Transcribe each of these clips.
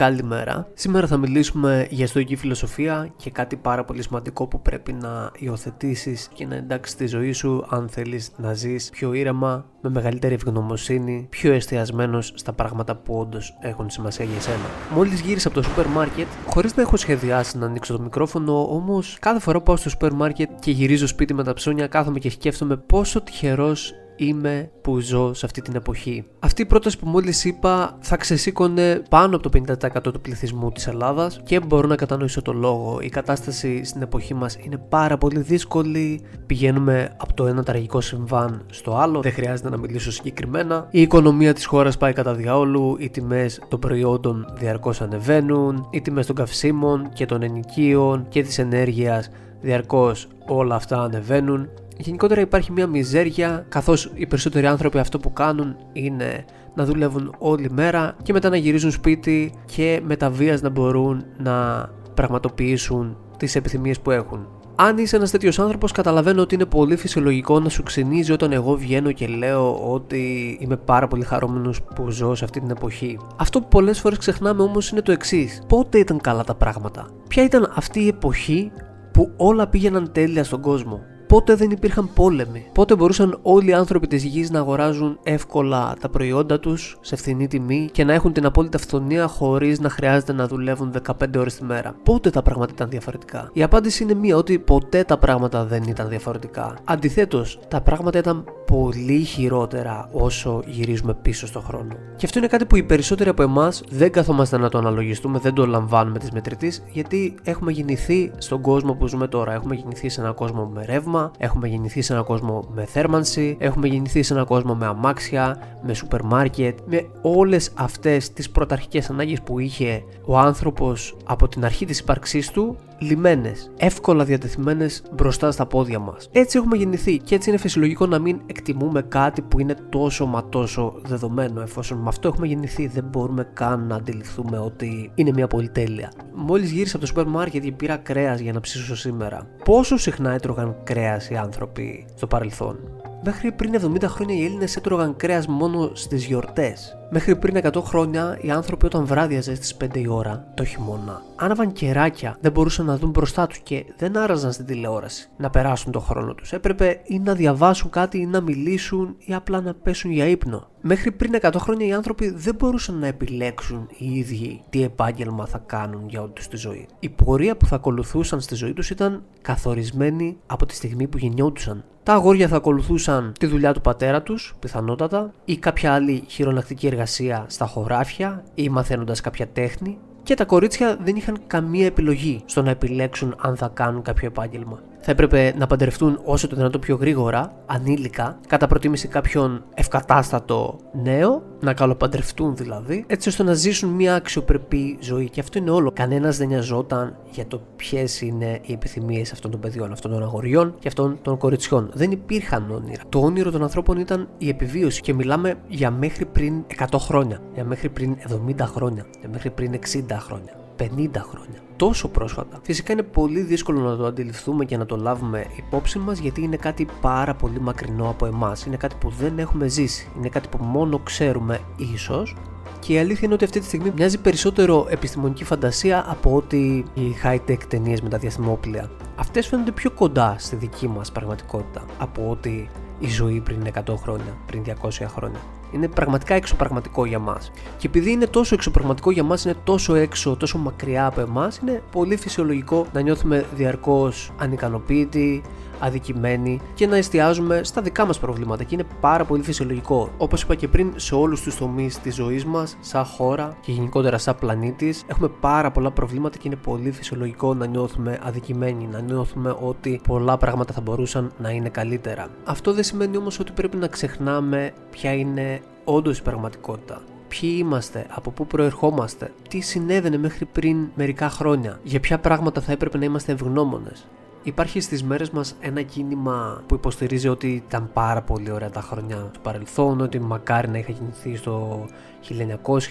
Καλημέρα. Σήμερα θα μιλήσουμε για στοική φιλοσοφία και κάτι πάρα πολύ σημαντικό που πρέπει να υιοθετήσεις και να εντάξεις στη ζωή σου αν θέλεις να ζεις πιο ήρεμα, με μεγαλύτερη ευγνωμοσύνη, πιο εστιασμένος στα πράγματα που όντως έχουν σημασία για εσένα. Μόλις γύρισα από το σούπερ μάρκετ, χωρίς να έχω σχεδιάσει να ανοίξω το μικρόφωνο, όμως κάθε φορά που πάω στο σούπερ μάρκετ και γυρίζω σπίτι με τα ψώνια, κάθομαι και σκέφτομαι πόσο τυχερός είμαι που ζω σε αυτή την εποχή. Αυτή η πρόταση που μόλις είπα θα ξεσήκωνε πάνω από το 50% του πληθυσμού της Ελλάδας και μπορώ να κατανοήσω το λόγο. Η κατάσταση στην εποχή μας είναι πάρα πολύ δύσκολη. Πηγαίνουμε από το ένα τραγικό συμβάν στο άλλο. Δεν χρειάζεται να μιλήσω συγκεκριμένα. Η οικονομία της χώρας πάει κατά διαόλου. Οι τιμές των προϊόντων διαρκώς ανεβαίνουν. Οι τιμές των καυσίμων και των ενοικίων και της ενέργειας διαρκώς όλα αυτά ανεβαίνουν γενικότερα υπάρχει μια μιζέρια καθώς οι περισσότεροι άνθρωποι αυτό που κάνουν είναι να δουλεύουν όλη μέρα και μετά να γυρίζουν σπίτι και με τα βίας να μπορούν να πραγματοποιήσουν τις επιθυμίες που έχουν. Αν είσαι ένας τέτοιος άνθρωπος, καταλαβαίνω ότι είναι πολύ φυσιολογικό να σου ξυνίζει όταν εγώ βγαίνω και λέω ότι είμαι πάρα πολύ χαρούμενος που ζω σε αυτή την εποχή. Αυτό που πολλές φορές ξεχνάμε όμως είναι το εξής. Πότε ήταν καλά τα πράγματα, Ποια ήταν αυτή η εποχή που όλα πήγαιναν τέλεια στον κόσμο; Πότε δεν υπήρχαν πόλεμοι; Πότε μπορούσαν όλοι οι άνθρωποι της γης να αγοράζουν εύκολα τα προϊόντα τους σε φθηνή τιμή και να έχουν την απόλυτη αυθονία χωρίς να χρειάζεται να δουλεύουν 15 ώρες τη μέρα; Πότε τα πράγματα ήταν διαφορετικά; Η απάντηση είναι μία ότι ποτέ τα πράγματα δεν ήταν διαφορετικά. Αντιθέτως, τα πράγματα ήταν πολύ χειρότερα όσο γυρίζουμε πίσω στον χρόνο. Και αυτό είναι κάτι που οι περισσότεροι από εμάς δεν καθόμαστε να το αναλογιστούμε, δεν το λαμβάνουμε τη μετρητής, γιατί έχουμε γεννηθεί στον κόσμο που ζούμε τώρα. Έχουμε γεννηθεί σε έναν κόσμο με ρεύμα, έχουμε γεννηθεί σε έναν κόσμο με θέρμανση, έχουμε γεννηθεί σε έναν κόσμο με αμάξια, με σούπερ μάρκετ, με όλες αυτές τις πρωταρχικές ανάγκες που είχε ο άνθρωπος από την αρχή της ύπαρξής του λιμένες, εύκολα διατεθειμένες μπροστά στα πόδια μας. Έτσι έχουμε γεννηθεί και έτσι είναι φυσιολογικό να μην εκτιμούμε κάτι που είναι τόσο μα τόσο δεδομένο. Εφόσον με αυτό έχουμε γεννηθεί, δεν μπορούμε καν να αντιληφθούμε ότι είναι μια πολυτέλεια. Μόλις γύρισα από το σούπερ μάρκετ και πήρα κρέας για να ψήσω σήμερα. Πόσο συχνά έτρωγαν κρέας οι άνθρωποι στο παρελθόν; Μέχρι πριν 70 χρόνια οι Έλληνες έτρωγαν κρέας μόνο στις γιορτές. Μέχρι πριν 100 χρόνια οι άνθρωποι όταν βράδιαζε στις 5 η ώρα το χειμώνα, άναβαν κεράκια, δεν μπορούσαν να δουν μπροστά τους και δεν άραζαν στην τηλεόραση να περάσουν τον χρόνο τους. Έπρεπε ή να διαβάσουν κάτι ή να μιλήσουν ή απλά να πέσουν για ύπνο. Μέχρι πριν 100 χρόνια οι άνθρωποι δεν μπορούσαν να επιλέξουν οι ίδιοι τι επάγγελμα θα κάνουν για όλη τους τη ζωή. Η πορεία που θα ακολουθούσαν στη ζωή τους ήταν καθορισμένη από τη στιγμή που γεννιόντουσαν. Τα αγόρια θα ακολουθούσαν τη δουλειά του πατέρα τους, πιθανότατα, ή κάποια άλλη χειρονακτική εργασία στα χωράφια ή μαθαίνοντας κάποια τέχνη, και τα κορίτσια δεν είχαν καμία επιλογή στο να επιλέξουν αν θα κάνουν κάποιο επάγγελμα θα έπρεπε να παντρευτούν όσο το δυνατό πιο γρήγορα, ανήλικα, κατά προτίμηση κάποιον ευκατάστατο νέο, να καλοπαντρευτούν δηλαδή, έτσι ώστε να ζήσουν μια αξιοπρεπή ζωή. Και αυτό είναι όλο. Κανένας δεν νοιαζόταν για το ποιες είναι οι επιθυμίες αυτών των παιδιών, αυτών των αγοριών και αυτών των κοριτσιών. Δεν υπήρχαν όνειρα. Το όνειρο των ανθρώπων ήταν η επιβίωση και μιλάμε για μέχρι πριν 100 χρόνια, για μέχρι πριν 70 χρόνια, για μέχρι πριν 60 χρόνια, 50 χρόνια τόσο πρόσφατα. Φυσικά είναι πολύ δύσκολο να το αντιληφθούμε και να το λάβουμε υπόψη μας γιατί είναι κάτι πάρα πολύ μακρινό από εμάς. Είναι κάτι που δεν έχουμε ζήσει. Είναι κάτι που μόνο ξέρουμε ίσως. Και η αλήθεια είναι ότι αυτή τη στιγμή μοιάζει περισσότερο επιστημονική φαντασία από ότι οι high-tech ταινίες με τα διαστημόπλια. Αυτές φαίνονται πιο κοντά στη δική μας πραγματικότητα από ότι η ζωή πριν 100 χρόνια, πριν 200 χρόνια. Είναι πραγματικά εξωπραγματικό για μας. Και επειδή είναι τόσο εξωπραγματικό για μας, είναι τόσο έξω, τόσο μακριά από εμάς, είναι πολύ φυσιολογικό να νιώθουμε διαρκώς ανικανοποίητοι, αδικημένοι και να εστιάζουμε στα δικά μας προβλήματα. Και είναι πάρα πολύ φυσιολογικό. Όπως είπα και πριν, σε όλους τους τομείς της ζωής μας, σαν χώρα και γενικότερα σαν πλανήτης, έχουμε πάρα πολλά προβλήματα και είναι πολύ φυσιολογικό να νιώθουμε αδικημένοι, να νιώθουμε ότι πολλά πράγματα θα μπορούσαν να είναι καλύτερα. Αυτό δεν σημαίνει όμως ότι πρέπει να ξεχνάμε ποια είναι όντως η πραγματικότητα ποιοι είμαστε, από πού προερχόμαστε, τι συνέβαινε μέχρι πριν μερικά χρόνια, για ποια πράγματα θα έπρεπε να είμαστε ευγνώμονες. Υπάρχει στις μέρες μας ένα κίνημα που υποστηρίζει ότι ήταν πάρα πολύ ωραία τα χρόνια του παρελθόν, ότι μακάρι να είχα γεννηθεί στο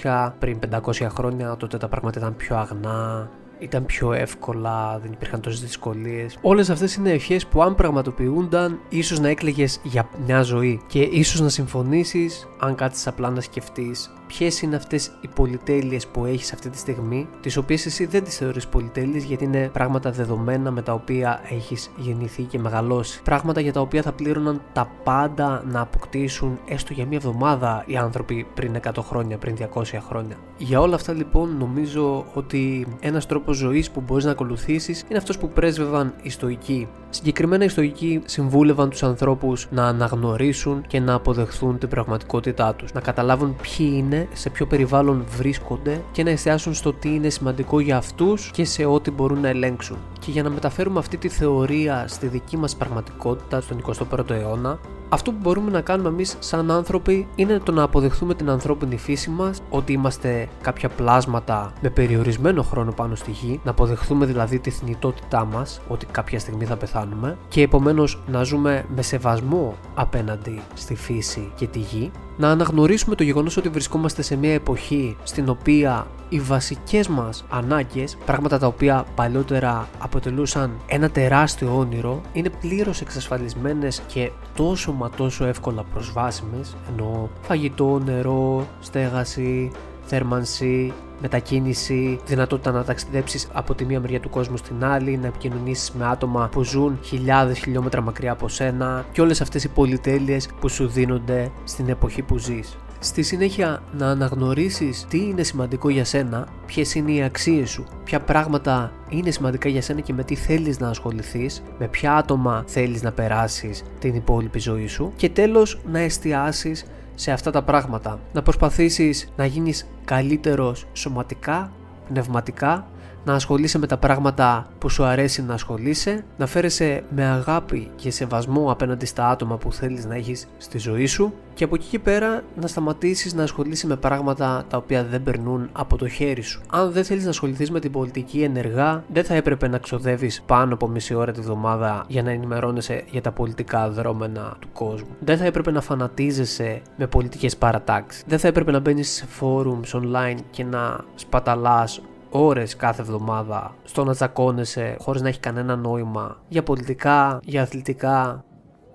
1900, πριν 500 χρόνια, τότε τα πράγματα ήταν πιο αγνά, ήταν πιο εύκολα, δεν υπήρχαν τόσες δυσκολίες. Όλες αυτές είναι ευχές που αν πραγματοποιούνταν, ίσως να έκλεγε για μια ζωή και ίσως να συμφωνήσεις αν κάτσεις απλά να σκεφτείς ποιες είναι αυτές οι πολυτέλειες που έχεις αυτή τη στιγμή, τις οποίες εσύ δεν τις θεωρείς πολυτέλειες γιατί είναι πράγματα δεδομένα με τα οποία έχεις γεννηθεί και μεγαλώσει. Πράγματα για τα οποία θα πλήρωναν τα πάντα να αποκτήσουν έστω για μία εβδομάδα οι άνθρωποι πριν 100 χρόνια, πριν 200 χρόνια. Για όλα αυτά λοιπόν νομίζω ότι ένας τρόπος ζωής που μπορείς να ακολουθήσεις είναι αυτός που πρέσβευαν οι στοικοί. Συγκεκριμένα οι στοικοί συμβούλευαν τους ανθρώπους να αναγνωρίσουν και να αποδεχθούν την πραγματικότητά τους, να καταλάβουν ποιοι είναι σε ποιο περιβάλλον βρίσκονται και να εστιάσουν στο τι είναι σημαντικό για αυτούς και σε ό,τι μπορούν να ελέγξουν. Και για να μεταφέρουμε αυτή τη θεωρία στη δική μας πραγματικότητα στον 21ο αιώνα, αυτό που μπορούμε να κάνουμε εμείς σαν άνθρωποι είναι το να αποδεχθούμε την ανθρώπινη φύση μας, ότι είμαστε κάποια πλάσματα με περιορισμένο χρόνο πάνω στη γη, να αποδεχθούμε δηλαδή τη θνητότητά μας, ότι κάποια στιγμή θα πεθάνουμε, και επομένως να ζούμε με σεβασμό απέναντι στη φύση και τη γη, να αναγνωρίσουμε το γεγονός ότι βρισκόμαστε σε μια εποχή στην οποία οι βασικές μας ανάγκες, πράγματα τα οποία παλιότερα αποτελούσαν ένα τεράστιο όνειρο, είναι πλήρως εξασφαλισμένες και τόσο μα τόσο εύκολα προσβάσιμες, ενώ φαγητό, νερό, στέγαση, θέρμανση, μετακίνηση, δυνατότητα να ταξιδέψεις από τη μία μεριά του κόσμου στην άλλη, να επικοινωνήσεις με άτομα που ζουν χιλιάδες χιλιόμετρα μακριά από σένα και όλες αυτές οι πολυτέλειες που σου δίνονται στην εποχή που ζεις. Στη συνέχεια να αναγνωρίσεις τι είναι σημαντικό για σένα, ποιες είναι οι αξίες σου, ποια πράγματα είναι σημαντικά για σένα και με τι θέλεις να ασχοληθείς, με ποια άτομα θέλεις να περάσεις την υπόλοιπη ζωή σου και τέλος να εστιάσεις σε αυτά τα πράγματα. Να προσπαθήσεις να γίνεις καλύτερος σωματικά, πνευματικά να ασχολείσαι με τα πράγματα που σου αρέσει να ασχολείσαι, να φέρεσαι με αγάπη και σεβασμό απέναντι στα άτομα που θέλεις να έχεις στη ζωή σου και από εκεί και πέρα να σταματήσεις να ασχολείσαι με πράγματα τα οποία δεν περνούν από το χέρι σου. Αν δεν θέλεις να ασχοληθείς με την πολιτική ενεργά, δεν θα έπρεπε να ξοδεύεις πάνω από μισή ώρα τη βδομάδα για να ενημερώνεσαι για τα πολιτικά δρόμενα του κόσμου. Δεν θα έπρεπε να φανατίζεσαι με πολιτικές παρατάξεις. Δεν θα έπρεπε να μπαίνεις σε forums online και να σπαταλάς ώρες κάθε εβδομάδα στο να τσακώνεσαι χωρίς να έχει κανένα νόημα για πολιτικά, για αθλητικά,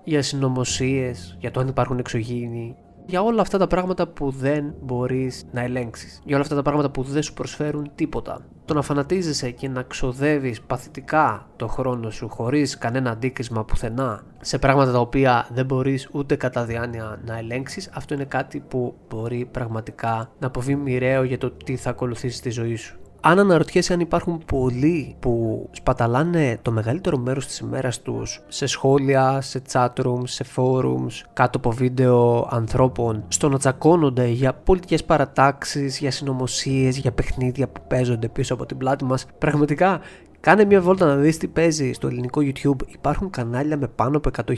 για συνωμοσίες, για το αν υπάρχουν εξωγήινοι, για όλα αυτά τα πράγματα που δεν μπορείς να ελέγξεις, για όλα αυτά τα πράγματα που δεν σου προσφέρουν τίποτα. Το να φανατίζεσαι και να ξοδεύεις παθητικά το χρόνο σου χωρίς κανένα αντίκρισμα πουθενά σε πράγματα τα οποία δεν μπορείς ούτε κατά διάνοια να ελέγξεις, αυτό είναι κάτι που μπορεί πραγματικά να αποβεί μοιραίο για το τι θα ακολουθήσει στη ζωή σου αν αναρωτιέσαι αν υπάρχουν πολλοί που σπαταλάνε το μεγαλύτερο μέρος της ημέρας τους σε σχόλια, σε chatrooms, σε forums, κάτω από βίντεο ανθρώπων, στο να τσακώνονται για πολιτικές παρατάξεις, για συνωμοσίες, για παιχνίδια που παίζονται πίσω από την πλάτη μας, πραγματικά Κάνε μια βόλτα να δεις τι παίζει στο ελληνικό YouTube. Υπάρχουν κανάλια με πάνω από 100.000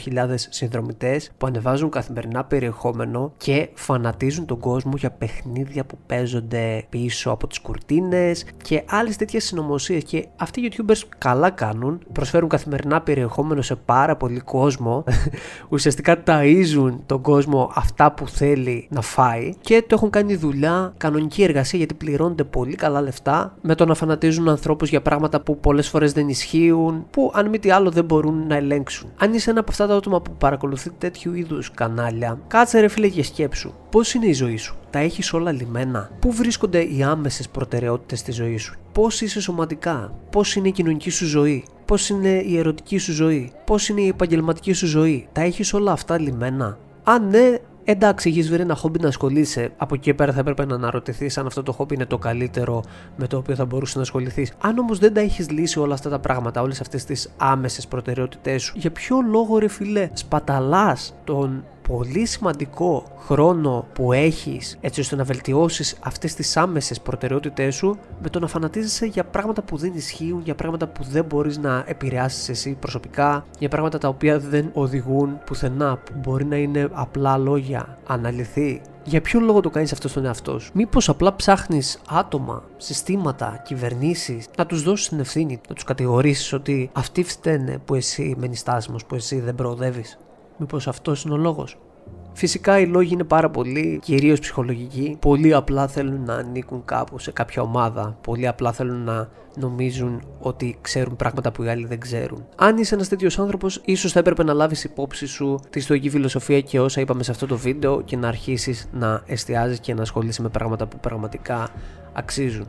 συνδρομητές που ανεβάζουν καθημερινά περιεχόμενο και φανατίζουν τον κόσμο για παιχνίδια που παίζονται πίσω από τις κουρτίνες και άλλες τέτοιες συνωμοσίες και αυτοί οι YouTubers καλά κάνουν, προσφέρουν καθημερινά περιεχόμενο σε πάρα πολύ κόσμο, ουσιαστικά ταΐζουν τον κόσμο αυτά που θέλει να φάει και το έχουν κάνει δουλειά, κανονική εργασία γιατί πληρώνονται πολύ καλά λεφτά με το να φανατίζουν ανθρώπους για πράγματα που πολλές φορές δεν ισχύουν, που αν μη τι άλλο δεν μπορούν να ελέγξουν. Αν είσαι ένα από αυτά τα άτομα που παρακολουθεί τέτοιου είδους κανάλια, κάτσε ρε φίλε και σκέψου. Πώς είναι η ζωή σου, τα έχεις όλα λιμένα; Πού βρίσκονται οι άμεσες προτεραιότητες στη ζωή σου, Πώς είσαι σωματικά, Πώς είναι η κοινωνική σου ζωή, Πώς είναι η ερωτική σου ζωή, Πώς είναι η επαγγελματική σου ζωή, τα έχεις όλα αυτά λιμένα; Αν ναι, Εντάξει, έχεις βρει ένα χόμπι να ασχολείσαι. Από εκεί πέρα θα έπρεπε να αναρωτηθείς αν αυτό το χόμπι είναι το καλύτερο με το οποίο θα μπορούσες να ασχοληθείς. Αν όμως δεν τα έχεις λύσει όλα αυτά τα πράγματα, όλες αυτές τις άμεσες προτεραιότητές σου, για ποιο λόγο ρε φιλέ, σπαταλάς τον πολύ σημαντικό χρόνο που έχεις έτσι ώστε να βελτιώσεις αυτές τις άμεσες προτεραιότητές σου με το να φανατίζεσαι για πράγματα που δεν ισχύουν, για πράγματα που δεν μπορείς να επηρεάσεις εσύ προσωπικά, για πράγματα τα οποία δεν οδηγούν πουθενά, που μπορεί να είναι απλά λόγια, αναλυθεί. Για ποιο λόγο το κάνεις αυτό στον εαυτό σου; Μήπως απλά ψάχνεις άτομα, συστήματα, κυβερνήσεις, να τους δώσεις την ευθύνη, να τους κατηγορήσεις ότι αυτοί φταίνε που εσύ μένεις στάσιμος, που εσύ δεν προοδεύεις; Μήπως αυτός είναι ο λόγος; Φυσικά οι λόγοι είναι πάρα πολλοί, κυρίως ψυχολογικοί. Πολλοί απλά θέλουν να ανήκουν κάπου σε κάποια ομάδα. Πολλοί απλά θέλουν να νομίζουν ότι ξέρουν πράγματα που οι άλλοι δεν ξέρουν. Αν είσαι ένας τέτοιος άνθρωπος, ίσως θα έπρεπε να λάβεις υπόψη σου τη στοική φιλοσοφία και όσα είπαμε σε αυτό το βίντεο και να αρχίσεις να εστιάζεις και να ασχολείσαι με πράγματα που πραγματικά αξίζουν.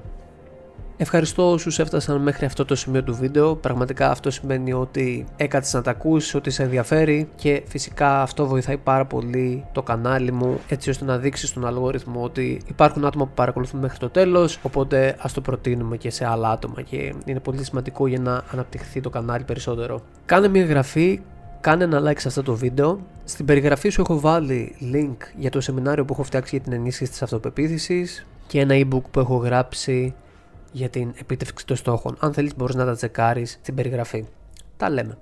Ευχαριστώ όσους έφτασαν μέχρι αυτό το σημείο του βίντεο. Πραγματικά αυτό σημαίνει ότι έκατσε να τα ακούσεις, ότι σε ενδιαφέρει και φυσικά αυτό βοηθάει πάρα πολύ το κανάλι μου έτσι ώστε να δείξεις στον αλγόριθμο ότι υπάρχουν άτομα που παρακολουθούν μέχρι το τέλος οπότε ας το προτείνουμε και σε άλλα άτομα και είναι πολύ σημαντικό για να αναπτυχθεί το κανάλι περισσότερο. Κάνε μια εγγραφή, κάνε ένα like σε αυτό το βίντεο. Στην περιγραφή σου έχω βάλει link για το σεμινάριο που έχω φτιάξει για την ενίσχυση της αυτοπεποίθησης και ένα ebook που έχω γράψει για την επίτευξη των στόχων. Αν θέλεις μπορείς να τα τσεκάρεις στην περιγραφή. Τα λέμε.